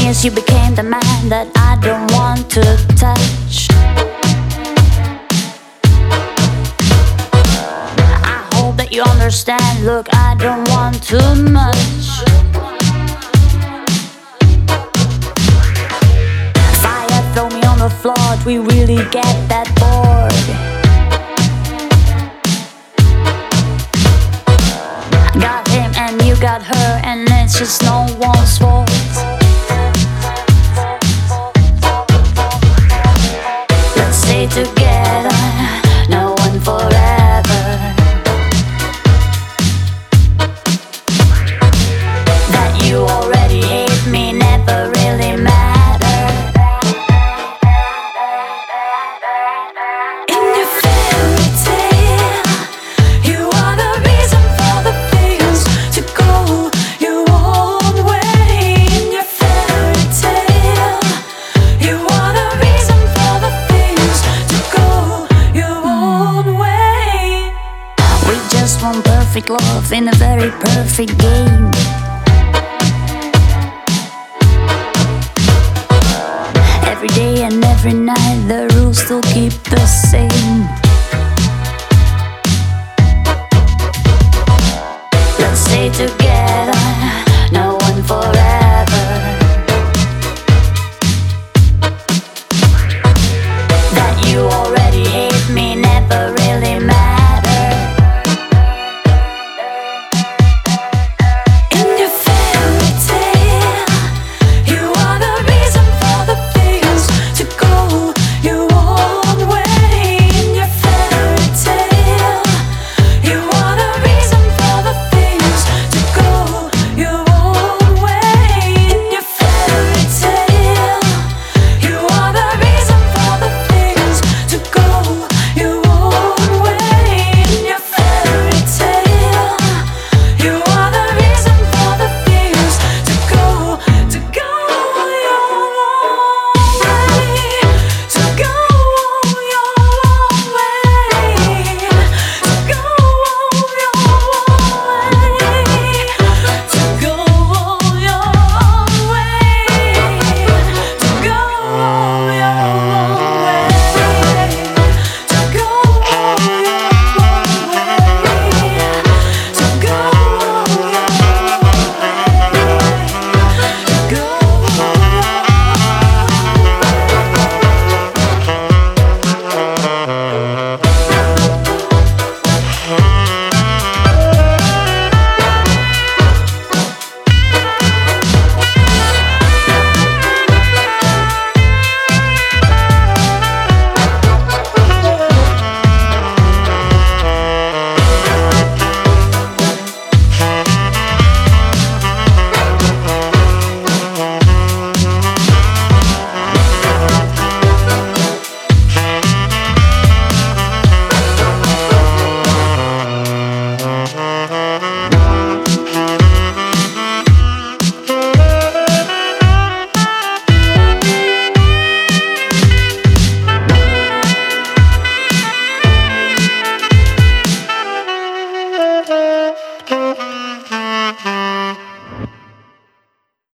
years you became the man that I don't want to touch. I hope that you understand. Look, I don't want too much. Fire, throw me on the floor. We really get that bored? Got him and you got her, and it's just no one's fault. Together, perfect love in a very perfect game. Every day and every night, the rules still keep the same.